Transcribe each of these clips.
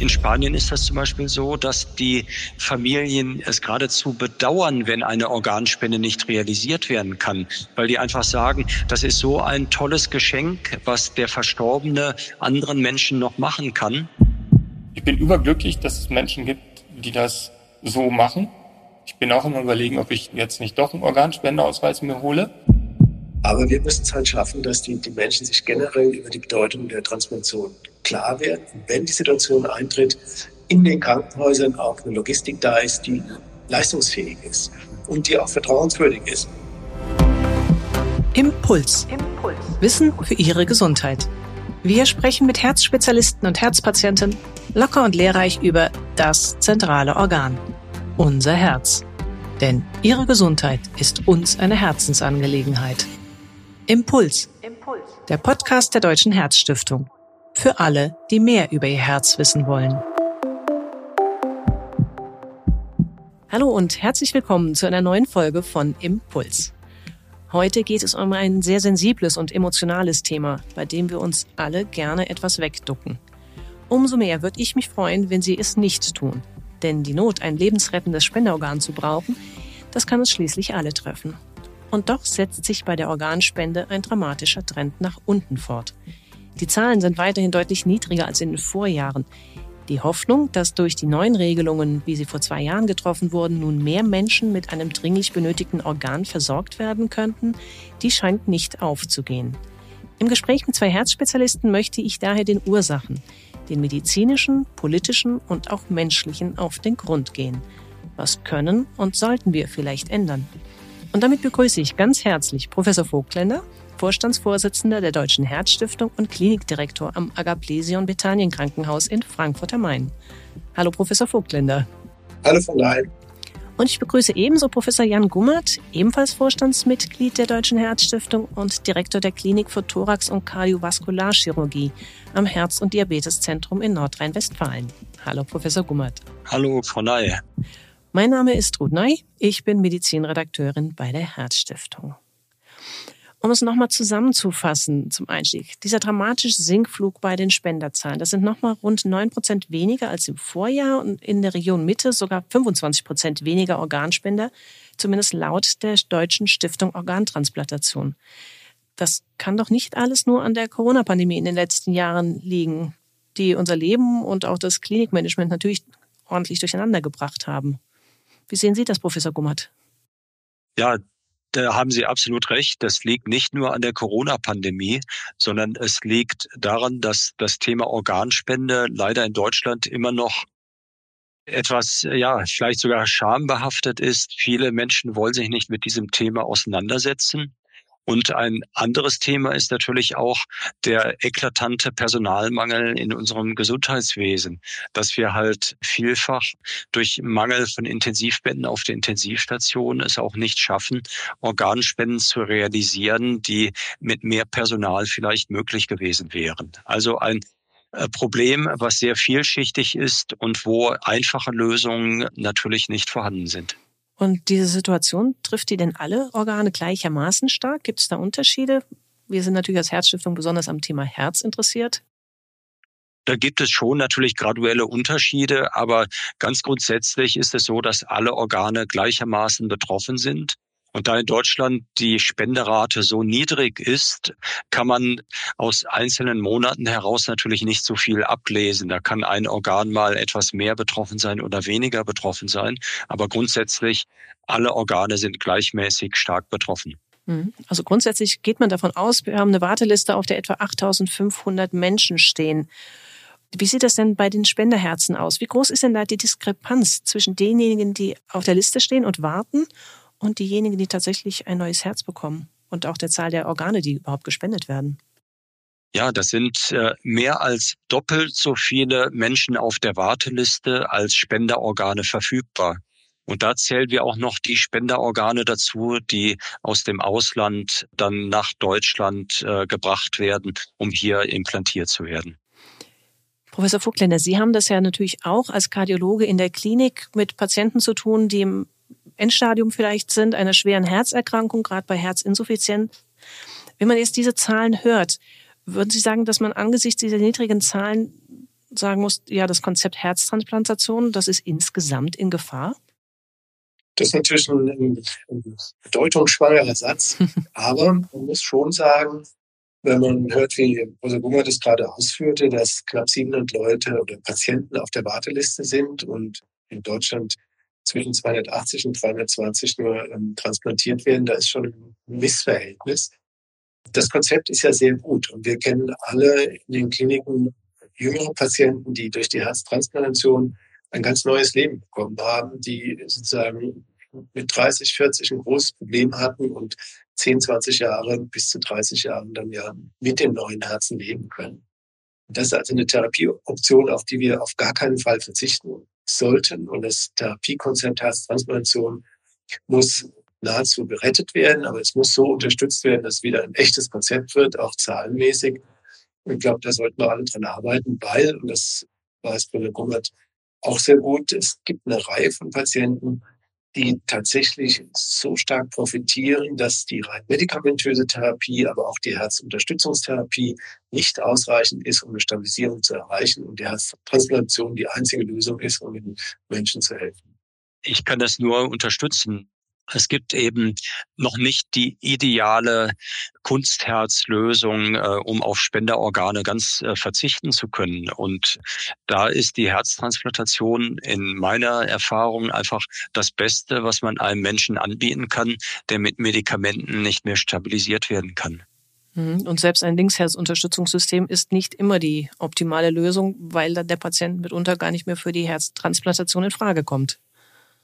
In Spanien ist das zum Beispiel so, dass die Familien es geradezu bedauern, wenn eine Organspende nicht realisiert werden kann, weil die einfach sagen, das ist so ein tolles Geschenk, was der Verstorbene anderen Menschen noch machen kann. Ich bin überglücklich, dass es Menschen gibt, die das so machen. Ich bin auch immer überlegen, ob ich jetzt nicht doch einen Organspendeausweis mir hole. Aber wir müssen es halt schaffen, dass die, die Menschen sich generell über die Bedeutung der Transplantation klar werden, wenn die Situation eintritt, in den Krankenhäusern auch eine Logistik da ist, die leistungsfähig ist und die auch vertrauenswürdig ist. Impuls. Impuls. Wissen für Ihre Gesundheit. Wir sprechen mit Herzspezialisten und Herzpatienten locker und lehrreich über das zentrale Organ, unser Herz. Denn Ihre Gesundheit ist uns eine Herzensangelegenheit. Impuls. Impuls. Der Podcast der Deutschen Herzstiftung für alle, die mehr über ihr Herz wissen wollen. Hallo und herzlich willkommen zu einer neuen Folge von Impuls. Heute geht es um ein sehr sensibles und emotionales Thema, bei dem wir uns alle gerne etwas wegducken. Umso mehr würde ich mich freuen, wenn Sie es nicht tun. Denn die Not, ein lebensrettendes Spenderorgan zu brauchen, das kann uns schließlich alle treffen. Und doch setzt sich bei der Organspende ein dramatischer Trend nach unten fort. Die Zahlen sind weiterhin deutlich niedriger als in den Vorjahren. Die Hoffnung, dass durch die neuen Regelungen, wie sie vor zwei Jahren getroffen wurden, nun mehr Menschen mit einem dringlich benötigten Organ versorgt werden könnten, die scheint nicht aufzugehen. Im Gespräch mit zwei Herzspezialisten möchte ich daher den Ursachen, den medizinischen, politischen und auch menschlichen auf den Grund gehen. Was können und sollten wir vielleicht ändern? Und damit begrüße ich ganz herzlich Professor Vogtländer, Vorstandsvorsitzender der Deutschen Herzstiftung und Klinikdirektor am Agaplesion Bethanien Krankenhaus in Frankfurt am Main. Hallo Professor Vogtländer. Hallo von Leyen. Und ich begrüße ebenso Professor Jan Gummert, ebenfalls Vorstandsmitglied der Deutschen Herzstiftung und Direktor der Klinik für Thorax- und Kardiovaskularchirurgie am Herz- und Diabeteszentrum in Nordrhein-Westfalen. Hallo Professor Gummert. Hallo Frau Ney. Mein Name ist Ruth Ney, ich bin Medizinredakteurin bei der Herzstiftung. Um es nochmal zusammenzufassen zum Einstieg. Dieser dramatische Sinkflug bei den Spenderzahlen, das sind nochmal rund neun Prozent weniger als im Vorjahr und in der Region Mitte sogar 25 Prozent weniger Organspender, zumindest laut der Deutschen Stiftung Organtransplantation. Das kann doch nicht alles nur an der Corona-Pandemie in den letzten Jahren liegen, die unser Leben und auch das Klinikmanagement natürlich ordentlich durcheinander gebracht haben. Wie sehen Sie das, Professor Gummert? Ja, da haben Sie absolut recht. Das liegt nicht nur an der Corona-Pandemie, sondern es liegt daran, dass das Thema Organspende leider in Deutschland immer noch etwas, ja, vielleicht sogar schambehaftet ist. Viele Menschen wollen sich nicht mit diesem Thema auseinandersetzen. Und ein anderes Thema ist natürlich auch der eklatante Personalmangel in unserem Gesundheitswesen, dass wir halt vielfach durch Mangel von Intensivbetten auf der Intensivstation es auch nicht schaffen, Organspenden zu realisieren, die mit mehr Personal vielleicht möglich gewesen wären. Also ein äh, Problem, was sehr vielschichtig ist und wo einfache Lösungen natürlich nicht vorhanden sind. Und diese Situation, trifft die denn alle Organe gleichermaßen stark? Gibt es da Unterschiede? Wir sind natürlich als Herzstiftung besonders am Thema Herz interessiert. Da gibt es schon natürlich graduelle Unterschiede, aber ganz grundsätzlich ist es so, dass alle Organe gleichermaßen betroffen sind. Und da in Deutschland die Spenderate so niedrig ist, kann man aus einzelnen Monaten heraus natürlich nicht so viel ablesen. Da kann ein Organ mal etwas mehr betroffen sein oder weniger betroffen sein. Aber grundsätzlich alle Organe sind gleichmäßig stark betroffen. Mhm. Also grundsätzlich geht man davon aus, wir haben eine Warteliste, auf der etwa 8500 Menschen stehen. Wie sieht das denn bei den Spenderherzen aus? Wie groß ist denn da die Diskrepanz zwischen denjenigen, die auf der Liste stehen und warten und diejenigen, die tatsächlich ein neues Herz bekommen und auch der Zahl der Organe, die überhaupt gespendet werden. Ja, das sind äh, mehr als doppelt so viele Menschen auf der Warteliste als Spenderorgane verfügbar. Und da zählen wir auch noch die Spenderorgane dazu, die aus dem Ausland dann nach Deutschland äh, gebracht werden, um hier implantiert zu werden. Professor Vogtländer, Sie haben das ja natürlich auch als Kardiologe in der Klinik mit Patienten zu tun, die im Endstadium vielleicht sind, einer schweren Herzerkrankung, gerade bei Herzinsuffizienz. Wenn man jetzt diese Zahlen hört, würden Sie sagen, dass man angesichts dieser niedrigen Zahlen sagen muss, ja, das Konzept Herztransplantation, das ist insgesamt in Gefahr? Das ist natürlich ein, ein bedeutungsschwangerer Satz, aber man muss schon sagen, wenn man hört, wie Professor Gummer das gerade ausführte, dass knapp 700 Leute oder Patienten auf der Warteliste sind und in Deutschland zwischen 280 und 320 nur ähm, transplantiert werden, da ist schon ein Missverhältnis. Das Konzept ist ja sehr gut und wir kennen alle in den Kliniken jüngere Patienten, die durch die Herztransplantation ein ganz neues Leben bekommen haben, die sozusagen mit 30, 40 ein großes Problem hatten und 10, 20 Jahre bis zu 30 Jahren dann ja mit dem neuen Herzen leben können. Das ist also eine Therapieoption, auf die wir auf gar keinen Fall verzichten sollten. Und das Therapiekonzept Herztransplantation muss nahezu gerettet werden, aber es muss so unterstützt werden, dass wieder ein echtes Konzept wird, auch zahlenmäßig. Und ich glaube, da sollten wir alle dran arbeiten, weil, und das weiß Brille Gummert auch sehr gut, es gibt eine Reihe von Patienten, die tatsächlich so stark profitieren, dass die rein medikamentöse Therapie, aber auch die Herzunterstützungstherapie nicht ausreichend ist, um eine Stabilisierung zu erreichen und die Herztransplantation die einzige Lösung ist, um den Menschen zu helfen. Ich kann das nur unterstützen. Es gibt eben noch nicht die ideale Kunstherzlösung, äh, um auf Spenderorgane ganz äh, verzichten zu können. Und da ist die Herztransplantation in meiner Erfahrung einfach das Beste, was man einem Menschen anbieten kann, der mit Medikamenten nicht mehr stabilisiert werden kann. Mhm. Und selbst ein Linksherzunterstützungssystem ist nicht immer die optimale Lösung, weil dann der Patient mitunter gar nicht mehr für die Herztransplantation in Frage kommt.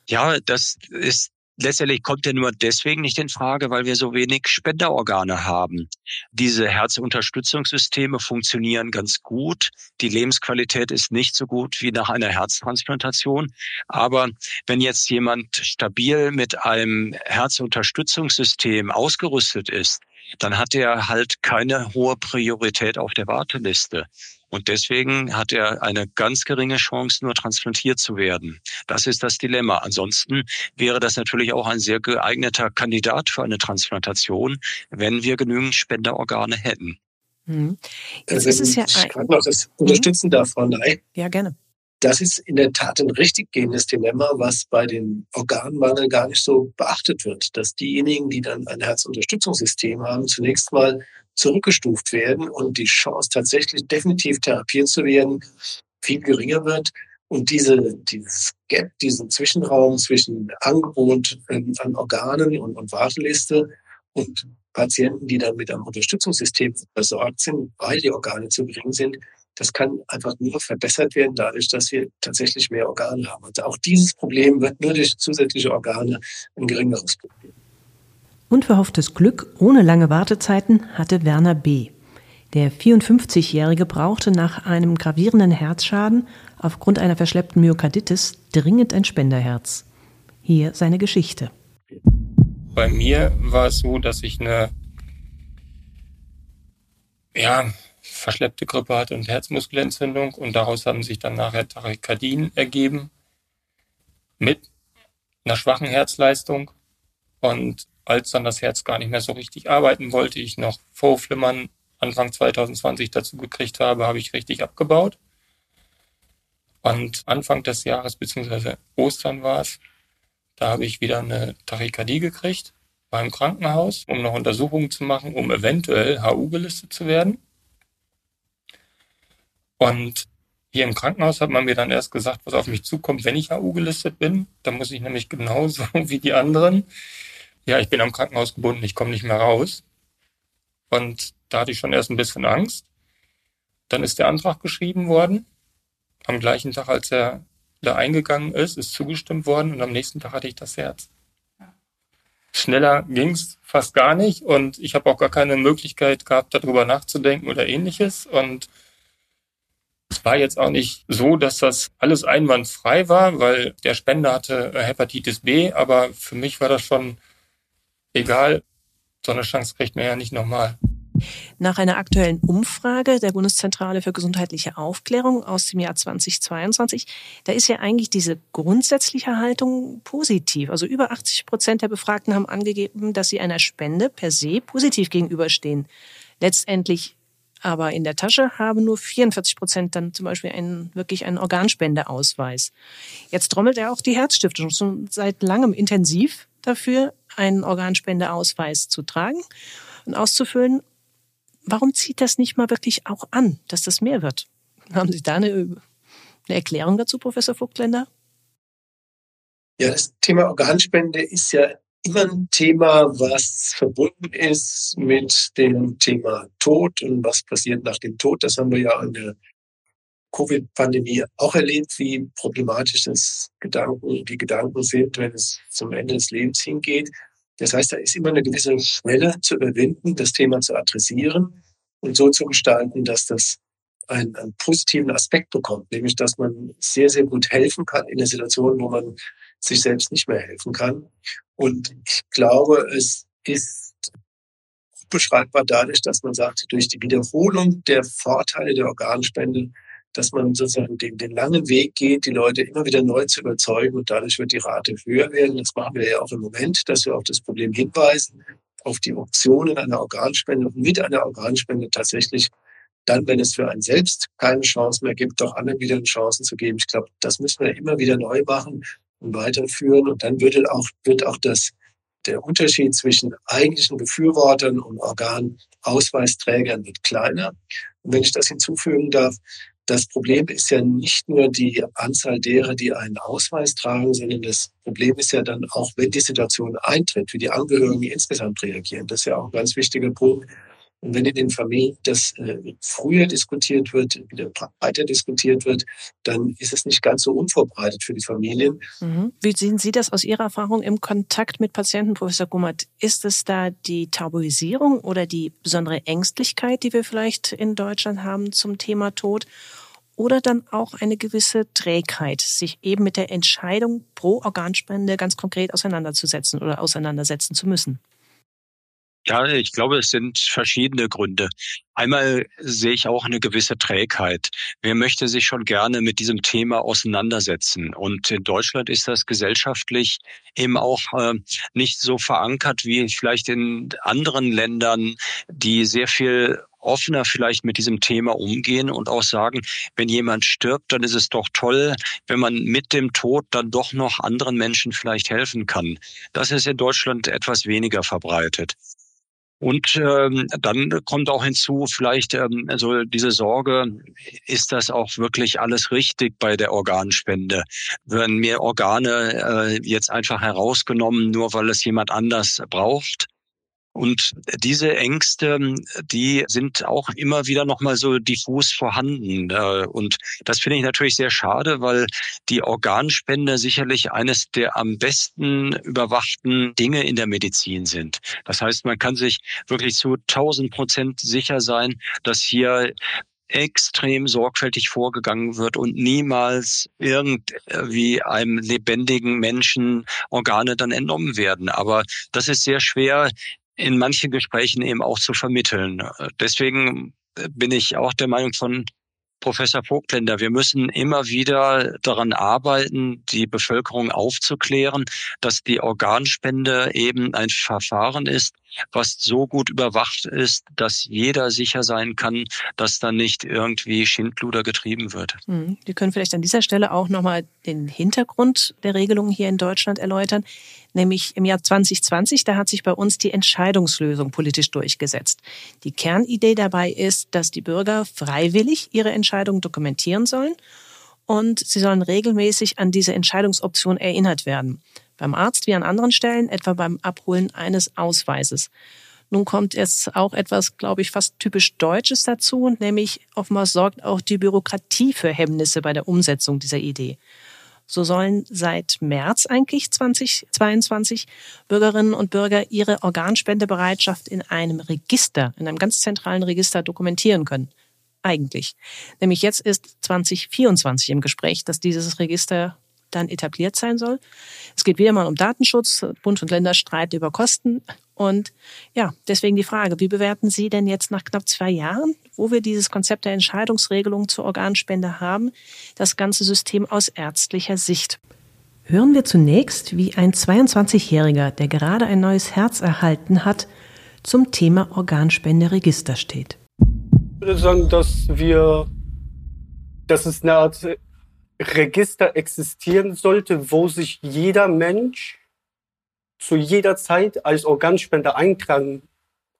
Ja, das ist letztendlich kommt er nur deswegen nicht in Frage, weil wir so wenig Spenderorgane haben. Diese Herzunterstützungssysteme funktionieren ganz gut. Die Lebensqualität ist nicht so gut wie nach einer Herztransplantation. Aber wenn jetzt jemand stabil mit einem Herzunterstützungssystem ausgerüstet ist, dann hat er halt keine hohe Priorität auf der Warteliste. Und deswegen hat er eine ganz geringe Chance, nur transplantiert zu werden. Das ist das Dilemma. Ansonsten wäre das natürlich auch ein sehr geeigneter Kandidat für eine Transplantation, wenn wir genügend Spenderorgane hätten. Mhm. Jetzt ist es ja ich kann noch das unterstützen mhm. davon. Nein. Ja, gerne. Das ist in der Tat ein richtig gehendes Dilemma, was bei den Organmangel gar nicht so beachtet wird, dass diejenigen, die dann ein Herzunterstützungssystem haben, zunächst mal zurückgestuft werden und die Chance tatsächlich definitiv therapiert zu werden viel geringer wird. Und diese, dieses Gap, diesen Zwischenraum zwischen Angebot ähm, an Organen und, und Warteliste und Patienten, die dann mit einem Unterstützungssystem versorgt sind, weil die Organe zu gering sind, das kann einfach nur verbessert werden dadurch, dass wir tatsächlich mehr Organe haben. Also auch dieses Problem wird nur durch zusätzliche Organe ein geringeres Problem. Unverhofftes Glück ohne lange Wartezeiten hatte Werner B. Der 54-Jährige brauchte nach einem gravierenden Herzschaden aufgrund einer verschleppten Myokarditis dringend ein Spenderherz. Hier seine Geschichte. Bei mir war es so, dass ich eine ja, verschleppte Grippe hatte und Herzmuskelentzündung und daraus haben sich dann nachher Tachykardien ergeben mit einer schwachen Herzleistung und als dann das Herz gar nicht mehr so richtig arbeiten wollte, ich noch Vorflimmern Anfang 2020 dazu gekriegt habe, habe ich richtig abgebaut. Und Anfang des Jahres, beziehungsweise Ostern war es, da habe ich wieder eine Tachykardie gekriegt beim Krankenhaus, um noch Untersuchungen zu machen, um eventuell HU gelistet zu werden. Und hier im Krankenhaus hat man mir dann erst gesagt, was auf mich zukommt, wenn ich HU gelistet bin. Da muss ich nämlich genauso wie die anderen ja, ich bin am Krankenhaus gebunden, ich komme nicht mehr raus. Und da hatte ich schon erst ein bisschen Angst. Dann ist der Antrag geschrieben worden. Am gleichen Tag, als er da eingegangen ist, ist zugestimmt worden und am nächsten Tag hatte ich das Herz. Schneller ging's fast gar nicht und ich habe auch gar keine Möglichkeit gehabt, darüber nachzudenken oder ähnliches. Und es war jetzt auch nicht so, dass das alles einwandfrei war, weil der Spender hatte Hepatitis B, aber für mich war das schon egal, so eine Chance kriegt man ja nicht nochmal. Nach einer aktuellen Umfrage der Bundeszentrale für gesundheitliche Aufklärung aus dem Jahr 2022, da ist ja eigentlich diese grundsätzliche Haltung positiv. Also über 80 Prozent der Befragten haben angegeben, dass sie einer Spende per se positiv gegenüberstehen. Letztendlich Aber in der Tasche haben nur 44 Prozent dann zum Beispiel einen, wirklich einen Organspendeausweis. Jetzt trommelt er auch die Herzstiftung schon seit langem intensiv dafür, einen Organspendeausweis zu tragen und auszufüllen. Warum zieht das nicht mal wirklich auch an, dass das mehr wird? Haben Sie da eine, eine Erklärung dazu, Professor Vogtländer? Ja, das Thema Organspende ist ja immer ein Thema, was verbunden ist mit dem Thema Tod und was passiert nach dem Tod. Das haben wir ja in der Covid-Pandemie auch erlebt, wie problematisch das Gedanken, die Gedanken sind, wenn es zum Ende des Lebens hingeht. Das heißt, da ist immer eine gewisse Schwelle zu überwinden, das Thema zu adressieren und so zu gestalten, dass das einen, einen positiven Aspekt bekommt, nämlich dass man sehr, sehr gut helfen kann in der Situation, wo man sich selbst nicht mehr helfen kann. Und ich glaube, es ist beschreibbar dadurch, dass man sagt, durch die Wiederholung der Vorteile der Organspende, dass man sozusagen den, den langen Weg geht, die Leute immer wieder neu zu überzeugen und dadurch wird die Rate höher werden. Das machen wir ja auch im Moment, dass wir auf das Problem hinweisen, auf die Optionen einer Organspende und mit einer Organspende tatsächlich dann, wenn es für einen selbst keine Chance mehr gibt, doch anderen wieder Chancen zu geben. Ich glaube, das müssen wir immer wieder neu machen weiterführen. Und dann wird auch, wird auch das, der Unterschied zwischen eigentlichen Befürwortern und Organausweisträgern wird kleiner. Und wenn ich das hinzufügen darf, das Problem ist ja nicht nur die Anzahl derer, die einen Ausweis tragen, sondern das Problem ist ja dann auch, wenn die Situation eintritt, wie die Angehörigen insgesamt reagieren. Das ist ja auch ein ganz wichtiger Punkt. Und wenn in den Familien das äh, früher diskutiert wird, wieder breiter diskutiert wird, dann ist es nicht ganz so unvorbereitet für die Familien. Mhm. Wie sehen Sie das aus Ihrer Erfahrung im Kontakt mit Patienten, Professor Gummert? Ist es da die Tabuisierung oder die besondere Ängstlichkeit, die wir vielleicht in Deutschland haben zum Thema Tod? Oder dann auch eine gewisse Trägheit, sich eben mit der Entscheidung pro Organspende ganz konkret auseinanderzusetzen oder auseinandersetzen zu müssen? Ja, ich glaube, es sind verschiedene Gründe. Einmal sehe ich auch eine gewisse Trägheit. Wer möchte sich schon gerne mit diesem Thema auseinandersetzen? Und in Deutschland ist das gesellschaftlich eben auch äh, nicht so verankert wie vielleicht in anderen Ländern, die sehr viel offener vielleicht mit diesem Thema umgehen und auch sagen, wenn jemand stirbt, dann ist es doch toll, wenn man mit dem Tod dann doch noch anderen Menschen vielleicht helfen kann. Das ist in Deutschland etwas weniger verbreitet. Und ähm, dann kommt auch hinzu, vielleicht ähm, also diese Sorge, ist das auch wirklich alles richtig bei der Organspende? Werden mir Organe äh, jetzt einfach herausgenommen, nur weil es jemand anders braucht? Und diese Ängste, die sind auch immer wieder nochmal so diffus vorhanden. Äh, und das finde ich natürlich sehr schade, weil die Organspende sicherlich eines der am besten überwachten Dinge in der Medizin sind. Das heißt, man kann sich wirklich zu 1000 Prozent sicher sein, dass hier extrem sorgfältig vorgegangen wird und niemals irgendwie einem lebendigen Menschen Organe dann entnommen werden. Aber das ist sehr schwer in manchen Gesprächen eben auch zu vermitteln. Deswegen bin ich auch der Meinung von Professor Vogtländer, wir müssen immer wieder daran arbeiten, die Bevölkerung aufzuklären, dass die Organspende eben ein Verfahren ist, was so gut überwacht ist, dass jeder sicher sein kann, dass da nicht irgendwie Schindluder getrieben wird. Hm, wir können vielleicht an dieser Stelle auch nochmal den Hintergrund der Regelungen hier in Deutschland erläutern. Nämlich im Jahr 2020, da hat sich bei uns die Entscheidungslösung politisch durchgesetzt. Die Kernidee dabei ist, dass die Bürger freiwillig ihre Entscheidung dokumentieren sollen und sie sollen regelmäßig an diese Entscheidungsoption erinnert werden beim Arzt wie an anderen Stellen, etwa beim Abholen eines Ausweises. Nun kommt jetzt auch etwas, glaube ich, fast typisch Deutsches dazu, nämlich offenbar sorgt auch die Bürokratie für Hemmnisse bei der Umsetzung dieser Idee. So sollen seit März eigentlich 2022 Bürgerinnen und Bürger ihre Organspendebereitschaft in einem Register, in einem ganz zentralen Register dokumentieren können. Eigentlich. Nämlich jetzt ist 2024 im Gespräch, dass dieses Register dann etabliert sein soll. Es geht wieder mal um Datenschutz. Bund und Länder streiten über Kosten. Und ja, deswegen die Frage, wie bewerten Sie denn jetzt nach knapp zwei Jahren, wo wir dieses Konzept der Entscheidungsregelung zur Organspende haben, das ganze System aus ärztlicher Sicht? Hören wir zunächst, wie ein 22-Jähriger, der gerade ein neues Herz erhalten hat, zum Thema Organspende Register steht. würde sagen, dass wir, dass es eine Art Register existieren sollte, wo sich jeder Mensch zu jeder Zeit als Organspender eintragen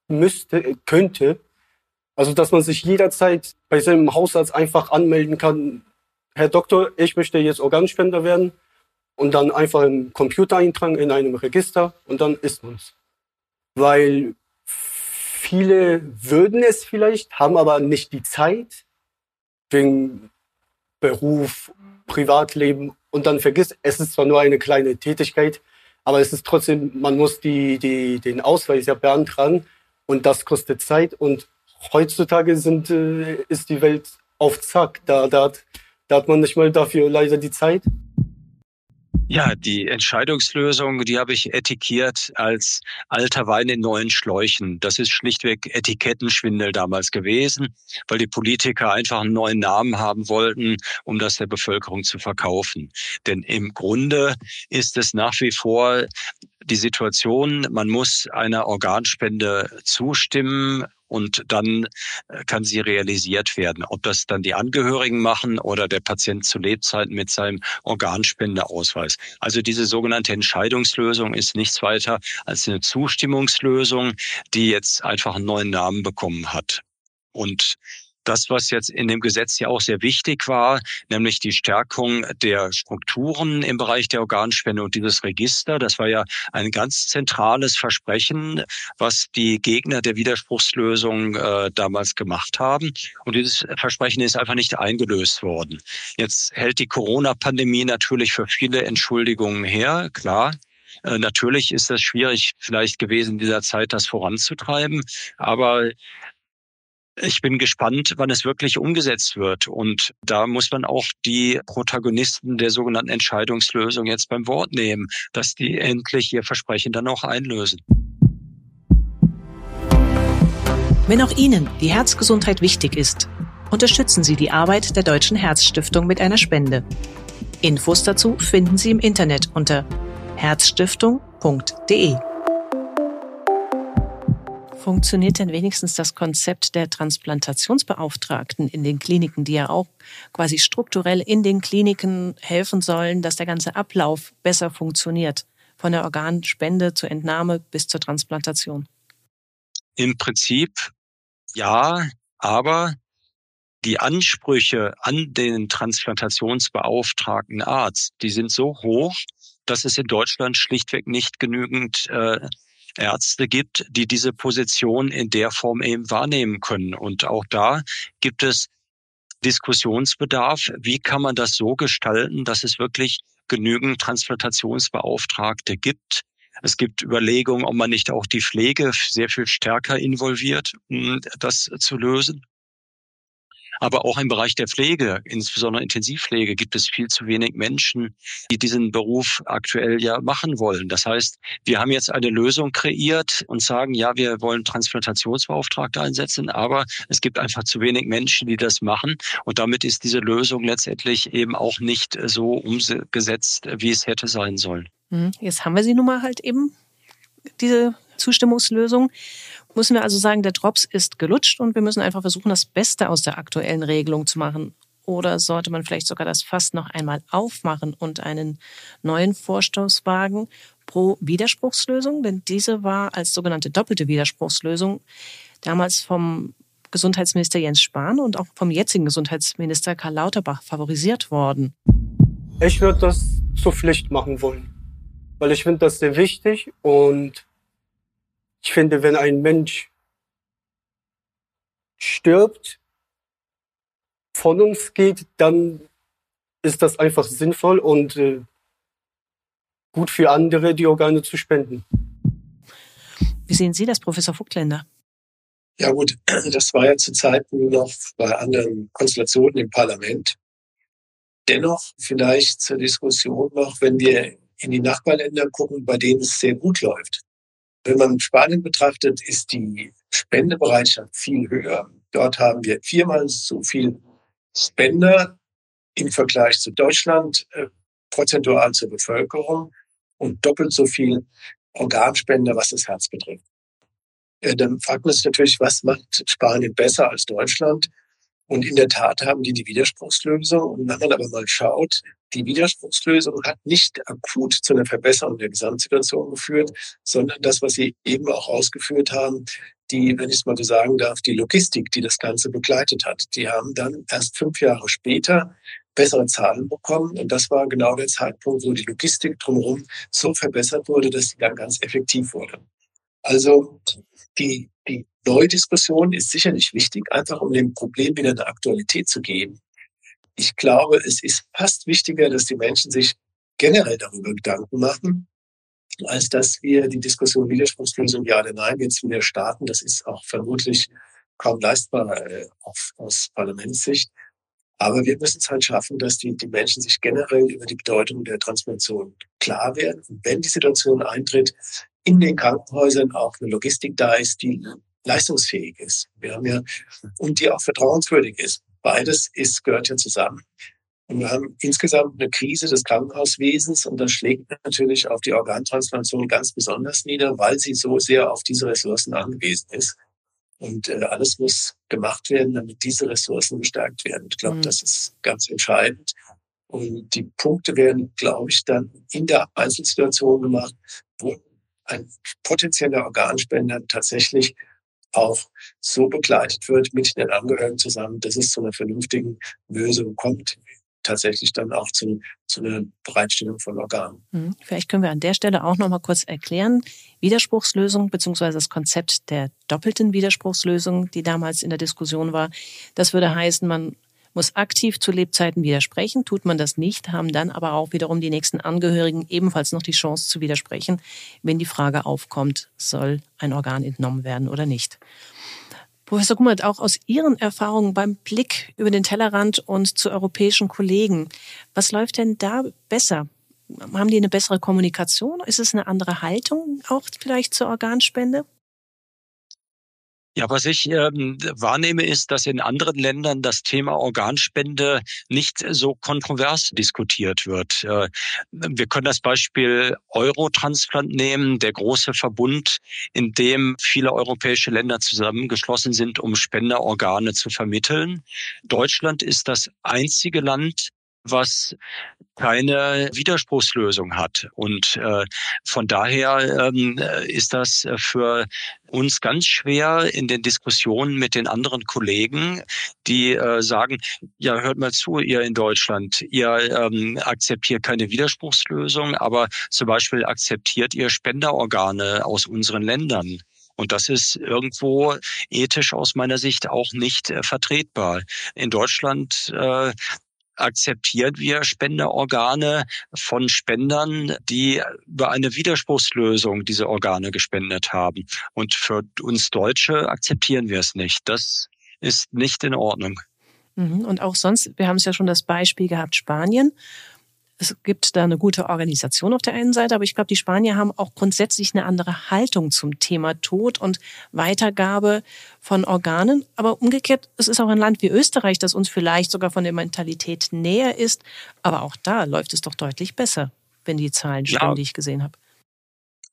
müsste, könnte. Also, dass man sich jederzeit bei seinem Hausarzt einfach anmelden kann, Herr Doktor, ich möchte jetzt Organspender werden und dann einfach im Computer eintragen in einem Register und dann ist man's. Weil viele würden es vielleicht, haben aber nicht die Zeit wegen Beruf, Privatleben und dann vergisst, es ist zwar nur eine kleine Tätigkeit, aber es ist trotzdem, man muss die, die, den Ausweis ja beantragen und das kostet Zeit und heutzutage sind, äh, ist die Welt auf Zack. Da, da, hat, da hat man nicht mal dafür leider die Zeit. Ja, die Entscheidungslösung, die habe ich etikiert als alter Wein in neuen Schläuchen. Das ist schlichtweg Etikettenschwindel damals gewesen, weil die Politiker einfach einen neuen Namen haben wollten, um das der Bevölkerung zu verkaufen. Denn im Grunde ist es nach wie vor die Situation, man muss einer Organspende zustimmen, und dann äh, kann sie realisiert werden. Ob das dann die Angehörigen machen oder der Patient zu Lebzeiten mit seinem Organspendeausweis. Also diese sogenannte Entscheidungslösung ist nichts weiter als eine Zustimmungslösung, die jetzt einfach einen neuen Namen bekommen hat. Und das, was jetzt in dem Gesetz ja auch sehr wichtig war, nämlich die Stärkung der Strukturen im Bereich der Organspende und dieses Register. Das war ja ein ganz zentrales Versprechen, was die Gegner der Widerspruchslösung äh, damals gemacht haben. Und dieses Versprechen ist einfach nicht eingelöst worden. Jetzt hält die Corona-Pandemie natürlich für viele Entschuldigungen her, klar. Äh, natürlich ist es schwierig vielleicht gewesen, in dieser Zeit das voranzutreiben. Aber ich bin gespannt, wann es wirklich umgesetzt wird. Und da muss man auch die Protagonisten der sogenannten Entscheidungslösung jetzt beim Wort nehmen, dass die endlich ihr Versprechen dann auch einlösen. Wenn auch Ihnen die Herzgesundheit wichtig ist, unterstützen Sie die Arbeit der Deutschen Herzstiftung mit einer Spende. Infos dazu finden Sie im Internet unter herzstiftung.de. Funktioniert denn wenigstens das Konzept der Transplantationsbeauftragten in den Kliniken, die ja auch quasi strukturell in den Kliniken helfen sollen, dass der ganze Ablauf besser funktioniert, von der Organspende zur Entnahme bis zur Transplantation? Im Prinzip ja, aber die Ansprüche an den Transplantationsbeauftragten Arzt, die sind so hoch, dass es in Deutschland schlichtweg nicht genügend äh, Ärzte gibt, die diese Position in der Form eben wahrnehmen können. Und auch da gibt es Diskussionsbedarf. Wie kann man das so gestalten, dass es wirklich genügend Transplantationsbeauftragte gibt? Es gibt Überlegungen, ob man nicht auch die Pflege sehr viel stärker involviert, um das zu lösen. Aber auch im Bereich der Pflege, insbesondere Intensivpflege, gibt es viel zu wenig Menschen, die diesen Beruf aktuell ja machen wollen. Das heißt, wir haben jetzt eine Lösung kreiert und sagen, ja, wir wollen Transplantationsbeauftragte einsetzen, aber es gibt einfach zu wenig Menschen, die das machen. Und damit ist diese Lösung letztendlich eben auch nicht so umgesetzt, wie es hätte sein sollen. Mhm. Jetzt haben wir sie nun mal halt eben, diese Zustimmungslösung müssen wir also sagen, der Drops ist gelutscht und wir müssen einfach versuchen, das Beste aus der aktuellen Regelung zu machen. Oder sollte man vielleicht sogar das Fass noch einmal aufmachen und einen neuen Vorstoß wagen pro Widerspruchslösung? Denn diese war als sogenannte doppelte Widerspruchslösung damals vom Gesundheitsminister Jens Spahn und auch vom jetzigen Gesundheitsminister Karl Lauterbach favorisiert worden. Ich würde das zur Pflicht machen wollen, weil ich finde das sehr wichtig und ich finde, wenn ein Mensch stirbt, von uns geht, dann ist das einfach sinnvoll und äh, gut für andere, die Organe zu spenden. Wie sehen Sie das, Professor Vogtländer? Ja gut, das war ja zu Zeiten noch bei anderen Konstellationen im Parlament. Dennoch vielleicht zur Diskussion noch, wenn wir in die Nachbarländer gucken, bei denen es sehr gut läuft. Wenn man Spanien betrachtet, ist die Spendebereitschaft viel höher. Dort haben wir viermal so viel Spender im Vergleich zu Deutschland äh, prozentual zur Bevölkerung und doppelt so viel Organspender, was das Herz betrifft. äh, dann fragt man sich natürlich, was macht Spanien besser als Deutschland? Und in der Tat haben die die Widerspruchslösung. Und wenn man aber mal schaut, die Widerspruchslösung hat nicht akut zu einer Verbesserung der Gesamtsituation geführt, sondern das, was Sie eben auch ausgeführt haben, die, wenn ich es mal so sagen darf, die Logistik, die das Ganze begleitet hat. Die haben dann erst fünf Jahre später bessere Zahlen bekommen. Und das war genau der Zeitpunkt, wo die Logistik drumherum so verbessert wurde, dass sie dann ganz effektiv wurde. Also die, die Neudiskussion ist sicherlich wichtig, einfach um dem Problem wieder eine Aktualität zu geben. Ich glaube, es ist fast wichtiger, dass die Menschen sich generell darüber Gedanken machen, als dass wir die Diskussion Widerspruchslösung ja oder nein jetzt wieder starten. Das ist auch vermutlich kaum leistbar äh, auf, aus Parlamentssicht. Aber wir müssen es halt schaffen, dass die, die Menschen sich generell über die Bedeutung der Transformation klar werden. Und wenn die Situation eintritt, in den Krankenhäusern auch eine Logistik da ist, die leistungsfähig ist. Wir haben ja, und die auch vertrauenswürdig ist. Beides ist, gehört ja zusammen. Und wir haben insgesamt eine Krise des Krankenhauswesens und das schlägt natürlich auf die Organtransplantation ganz besonders nieder, weil sie so sehr auf diese Ressourcen angewiesen ist. Und äh, alles muss gemacht werden, damit diese Ressourcen gestärkt werden. Ich glaube, mhm. das ist ganz entscheidend. Und die Punkte werden, glaube ich, dann in der Einzelsituation gemacht, wo ein potenzieller Organspender tatsächlich auch so begleitet wird mit den Angehörigen zusammen, dass es zu einer vernünftigen Lösung kommt, tatsächlich dann auch zu, zu einer Bereitstellung von Organen. Mhm. Vielleicht können wir an der Stelle auch noch mal kurz erklären, Widerspruchslösung beziehungsweise das Konzept der doppelten Widerspruchslösung, die damals in der Diskussion war. Das würde heißen, man muss aktiv zu Lebzeiten widersprechen. Tut man das nicht, haben dann aber auch wiederum die nächsten Angehörigen ebenfalls noch die Chance zu widersprechen, wenn die Frage aufkommt, soll ein Organ entnommen werden oder nicht. Professor Gummert, auch aus Ihren Erfahrungen beim Blick über den Tellerrand und zu europäischen Kollegen, was läuft denn da besser? Haben die eine bessere Kommunikation? Ist es eine andere Haltung auch vielleicht zur Organspende? Ja, was ich ähm, wahrnehme, ist, dass in anderen Ländern das Thema Organspende nicht so kontrovers diskutiert wird. Äh, wir können das Beispiel Eurotransplant nehmen, der große Verbund, in dem viele europäische Länder zusammengeschlossen sind, um Spenderorgane zu vermitteln. Deutschland ist das einzige Land, was keine Widerspruchslösung hat. Und äh, von daher ähm, ist das für uns ganz schwer in den Diskussionen mit den anderen Kollegen, die äh, sagen, ja, hört mal zu, ihr in Deutschland, ihr ähm, akzeptiert keine Widerspruchslösung, aber zum Beispiel akzeptiert ihr Spenderorgane aus unseren Ländern. Und das ist irgendwo ethisch aus meiner Sicht auch nicht äh, vertretbar. In Deutschland äh, akzeptieren wir Spenderorgane von Spendern, die über eine Widerspruchslösung diese Organe gespendet haben. Und für uns Deutsche akzeptieren wir es nicht. Das ist nicht in Ordnung. Mhm. Und auch sonst, wir haben es ja schon das Beispiel gehabt, Spanien es gibt da eine gute Organisation auf der einen Seite, aber ich glaube, die Spanier haben auch grundsätzlich eine andere Haltung zum Thema Tod und Weitergabe von Organen. Aber umgekehrt, es ist auch ein Land wie Österreich, das uns vielleicht sogar von der Mentalität näher ist. Aber auch da läuft es doch deutlich besser, wenn die Zahlen stimmen, ja. die ich gesehen habe.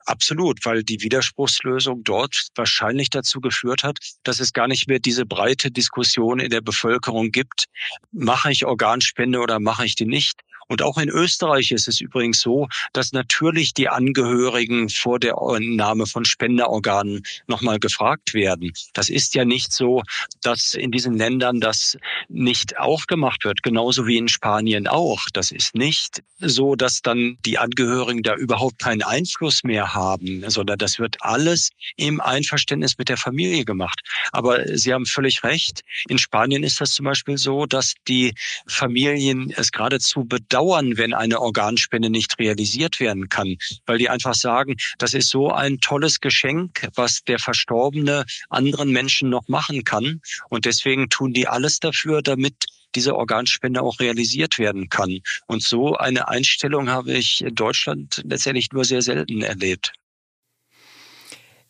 Absolut, weil die Widerspruchslösung dort wahrscheinlich dazu geführt hat, dass es gar nicht mehr diese breite Diskussion in der Bevölkerung gibt, mache ich Organspende oder mache ich die nicht, und auch in Österreich ist es übrigens so, dass natürlich die Angehörigen vor der Annahme von Spenderorganen nochmal gefragt werden. Das ist ja nicht so, dass in diesen Ländern das nicht auch gemacht wird, genauso wie in Spanien auch. Das ist nicht so, dass dann die Angehörigen da überhaupt keinen Einfluss mehr haben, sondern das wird alles im Einverständnis mit der Familie gemacht. Aber Sie haben völlig recht. In Spanien ist das zum Beispiel so, dass die Familien es geradezu bedauern, wenn eine Organspende nicht realisiert werden kann, weil die einfach sagen, das ist so ein tolles Geschenk, was der Verstorbene anderen Menschen noch machen kann. Und deswegen tun die alles dafür, damit diese Organspende auch realisiert werden kann. Und so eine Einstellung habe ich in Deutschland letztendlich nur sehr selten erlebt.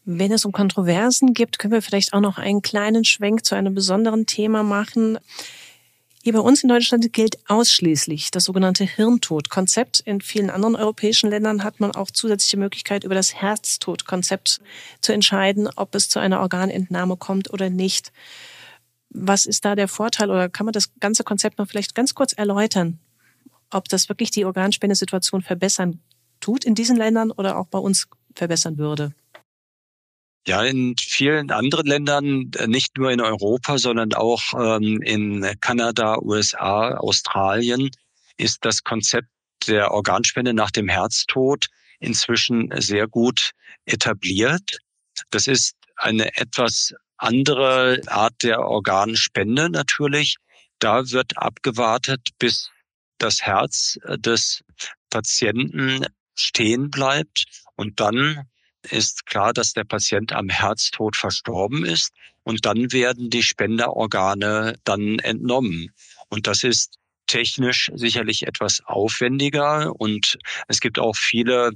Wenn es um Kontroversen gibt, können wir vielleicht auch noch einen kleinen Schwenk zu einem besonderen Thema machen. Hier bei uns in Deutschland gilt ausschließlich das sogenannte Hirntodkonzept. In vielen anderen europäischen Ländern hat man auch zusätzliche Möglichkeit, über das Herztodkonzept zu entscheiden, ob es zu einer Organentnahme kommt oder nicht. Was ist da der Vorteil oder kann man das ganze Konzept noch vielleicht ganz kurz erläutern, ob das wirklich die Organspendesituation verbessern tut in diesen Ländern oder auch bei uns verbessern würde? Ja, in vielen anderen Ländern, äh, nicht nur in Europa, sondern auch ähm, in Kanada, USA, Australien, ist das Konzept der Organspende nach dem Herztod inzwischen sehr gut etabliert. Das ist eine etwas andere Art der Organspende natürlich. Da wird abgewartet, bis das Herz des Patienten stehen bleibt und dann ist klar, dass der Patient am Herztod verstorben ist und dann werden die Spenderorgane dann entnommen. Und das ist technisch sicherlich etwas aufwendiger und es gibt auch viele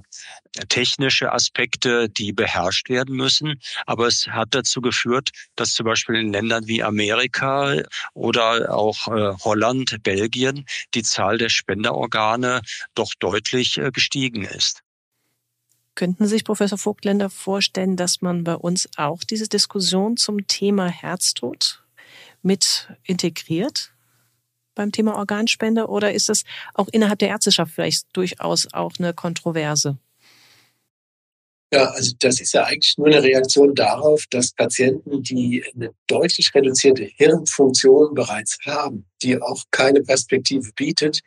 technische Aspekte, die beherrscht werden müssen. Aber es hat dazu geführt, dass zum Beispiel in Ländern wie Amerika oder auch äh, Holland, Belgien die Zahl der Spenderorgane doch deutlich äh, gestiegen ist. Könnten sich, Professor Vogtländer, vorstellen, dass man bei uns auch diese Diskussion zum Thema Herztod mit integriert beim Thema Organspende oder ist das auch innerhalb der Ärzteschaft vielleicht durchaus auch eine Kontroverse? Ja, also das ist ja eigentlich nur eine Reaktion darauf, dass Patienten, die eine deutlich reduzierte Hirnfunktion bereits haben, die auch keine Perspektive bietet,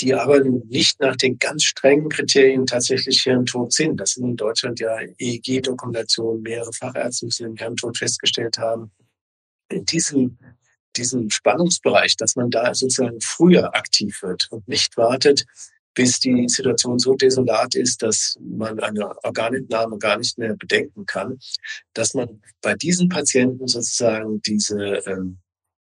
die aber nicht nach den ganz strengen Kriterien tatsächlich Hirntod sind. Das sind in Deutschland ja EEG-Dokumentationen, mehrere Fachärzte, die den Hirntod festgestellt haben. In diesem, diesem Spannungsbereich, dass man da sozusagen früher aktiv wird und nicht wartet, bis die Situation so desolat ist, dass man eine Organentnahme gar nicht mehr bedenken kann, dass man bei diesen Patienten sozusagen diese ähm,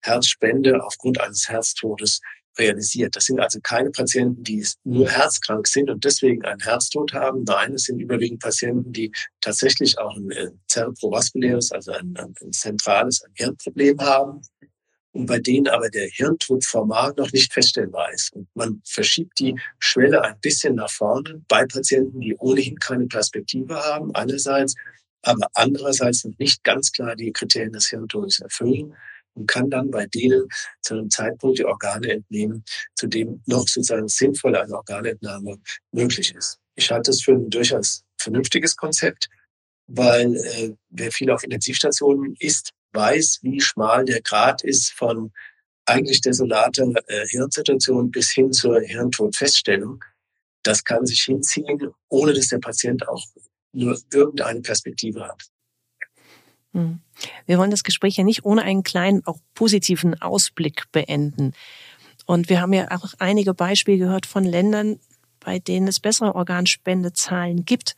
Herzspende aufgrund eines Herztodes realisiert. Das sind also keine Patienten, die nur herzkrank sind und deswegen einen Herztod haben. Nein, es sind überwiegend Patienten, die tatsächlich auch ein äh, cerebrovaskuläres, also ein, ein zentrales ein Hirnproblem haben und bei denen aber der Hirntod formal noch nicht feststellbar ist. Und man verschiebt die Schwelle ein bisschen nach vorne bei Patienten, die ohnehin keine Perspektive haben, einerseits, aber andererseits noch nicht ganz klar die Kriterien des Hirntodes erfüllen und kann dann bei denen zu einem Zeitpunkt die Organe entnehmen, zu dem noch sozusagen sinnvoll eine Organentnahme möglich ist. Ich halte das für ein durchaus vernünftiges Konzept, weil äh, wer viel auf Intensivstationen ist, weiß, wie schmal der Grad ist von eigentlich desolater äh, Hirnsituation bis hin zur Hirntodfeststellung. Das kann sich hinziehen, ohne dass der Patient auch nur irgendeine Perspektive hat. Hm. Wir wollen das Gespräch ja nicht ohne einen kleinen, auch positiven Ausblick beenden. Und wir haben ja auch einige Beispiele gehört von Ländern, bei denen es bessere Organspendezahlen gibt.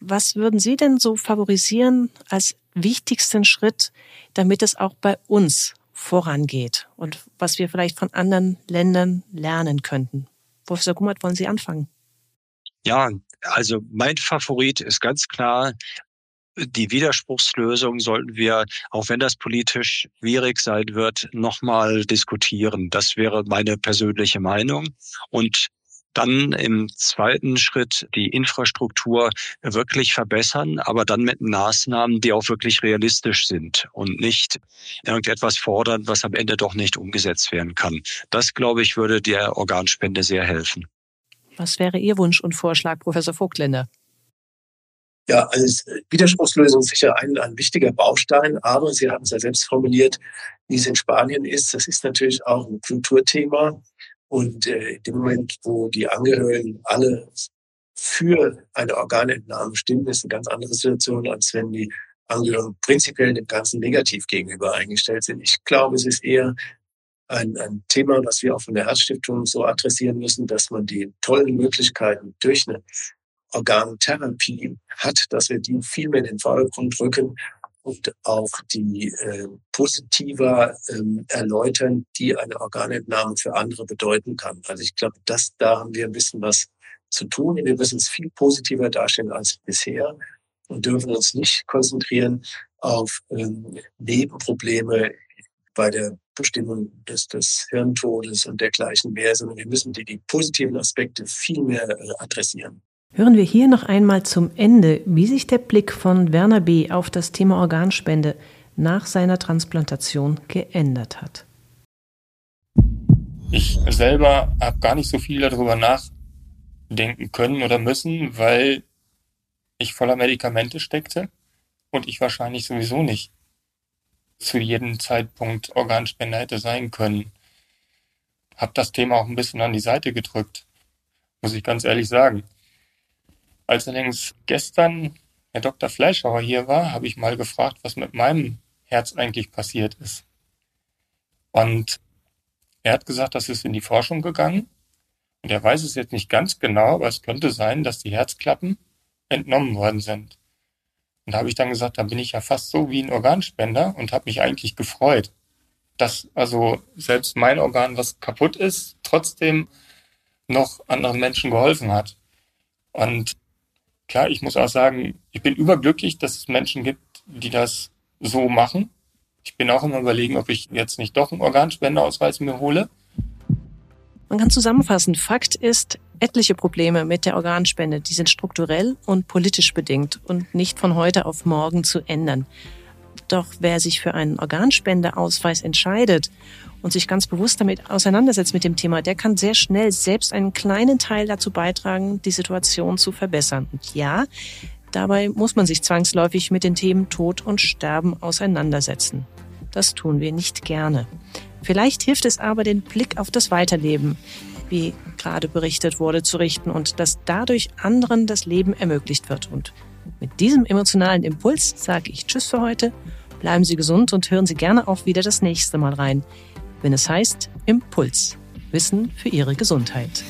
Was würden Sie denn so favorisieren als wichtigsten Schritt, damit es auch bei uns vorangeht und was wir vielleicht von anderen Ländern lernen könnten? Professor Gummert, wollen Sie anfangen? Ja, also mein Favorit ist ganz klar die Widerspruchslösung sollten wir, auch wenn das politisch schwierig sein wird, nochmal diskutieren. Das wäre meine persönliche Meinung. Und dann im zweiten Schritt die Infrastruktur wirklich verbessern, aber dann mit Maßnahmen, die auch wirklich realistisch sind und nicht irgendetwas fordern, was am Ende doch nicht umgesetzt werden kann. Das, glaube ich, würde der Organspende sehr helfen. Was wäre Ihr Wunsch und Vorschlag, Professor Vogtländer? Ja, als Widerspruchslösung sicher ein, ein wichtiger Baustein, aber Sie haben es ja selbst formuliert, wie es in Spanien ist, das ist natürlich auch ein Kulturthema. Und äh, in dem Moment, wo die Angehörigen alle für eine Organentnahme stimmen, ist eine ganz andere Situation, als wenn die Angehörigen prinzipiell dem Ganzen negativ gegenüber eingestellt sind. Ich glaube, es ist eher ein, ein Thema, was wir auch von der Herzstiftung so adressieren müssen, dass man die tollen Möglichkeiten durch eine Organtherapie hat, dass wir die viel mehr in den Vordergrund rücken und auch die äh, positiver ähm, erläutern, die eine Organentnahme für andere bedeuten kann. Also ich glaube, dass da haben wir ein bisschen was zu tun. Wir müssen es viel positiver darstellen als bisher und dürfen uns nicht konzentrieren auf ähm, Nebenprobleme bei der Mitbestimmung des, des Hirntodes und dergleichen mehr, sondern wir müssen die, die positiven Aspekte viel mehr äh, adressieren. Hören wir hier noch einmal zum Ende, wie sich der Blick von Werner B. auf das Thema Organspende nach seiner Transplantation geändert hat. Ich selber habe gar nicht so viel darüber nachdenken können oder müssen, weil ich voller Medikamente steckte und ich wahrscheinlich sowieso nicht zu jedem Zeitpunkt Organspender hätte sein können. Hab das Thema auch ein bisschen an die Seite gedrückt, muss ich ganz ehrlich sagen. Als allerdings gestern Herr Dr. Fleischhauer hier war, habe ich mal gefragt, was mit meinem Herz eigentlich passiert ist. Und er hat gesagt, das ist in die Forschung gegangen. Und er weiß es jetzt nicht ganz genau, aber es könnte sein, dass die Herzklappen entnommen worden sind. Und da habe ich dann gesagt, da bin ich ja fast so wie ein Organspender und habe mich eigentlich gefreut, dass also selbst mein Organ, was kaputt ist, trotzdem noch anderen Menschen geholfen hat. Und klar, ich muss auch sagen, ich bin überglücklich, dass es Menschen gibt, die das so machen. Ich bin auch immer überlegen, ob ich jetzt nicht doch einen Organspendeausweis mir hole. Man kann zusammenfassen, Fakt ist, etliche Probleme mit der Organspende, die sind strukturell und politisch bedingt und nicht von heute auf morgen zu ändern. Doch wer sich für einen Organspendeausweis entscheidet und sich ganz bewusst damit auseinandersetzt mit dem Thema, der kann sehr schnell selbst einen kleinen Teil dazu beitragen, die Situation zu verbessern. Und ja, dabei muss man sich zwangsläufig mit den Themen Tod und Sterben auseinandersetzen. Das tun wir nicht gerne. Vielleicht hilft es aber, den Blick auf das Weiterleben, wie gerade berichtet wurde, zu richten und dass dadurch anderen das Leben ermöglicht wird. Und mit diesem emotionalen Impuls sage ich Tschüss für heute. Bleiben Sie gesund und hören Sie gerne auch wieder das nächste Mal rein, wenn es heißt Impuls. Wissen für Ihre Gesundheit.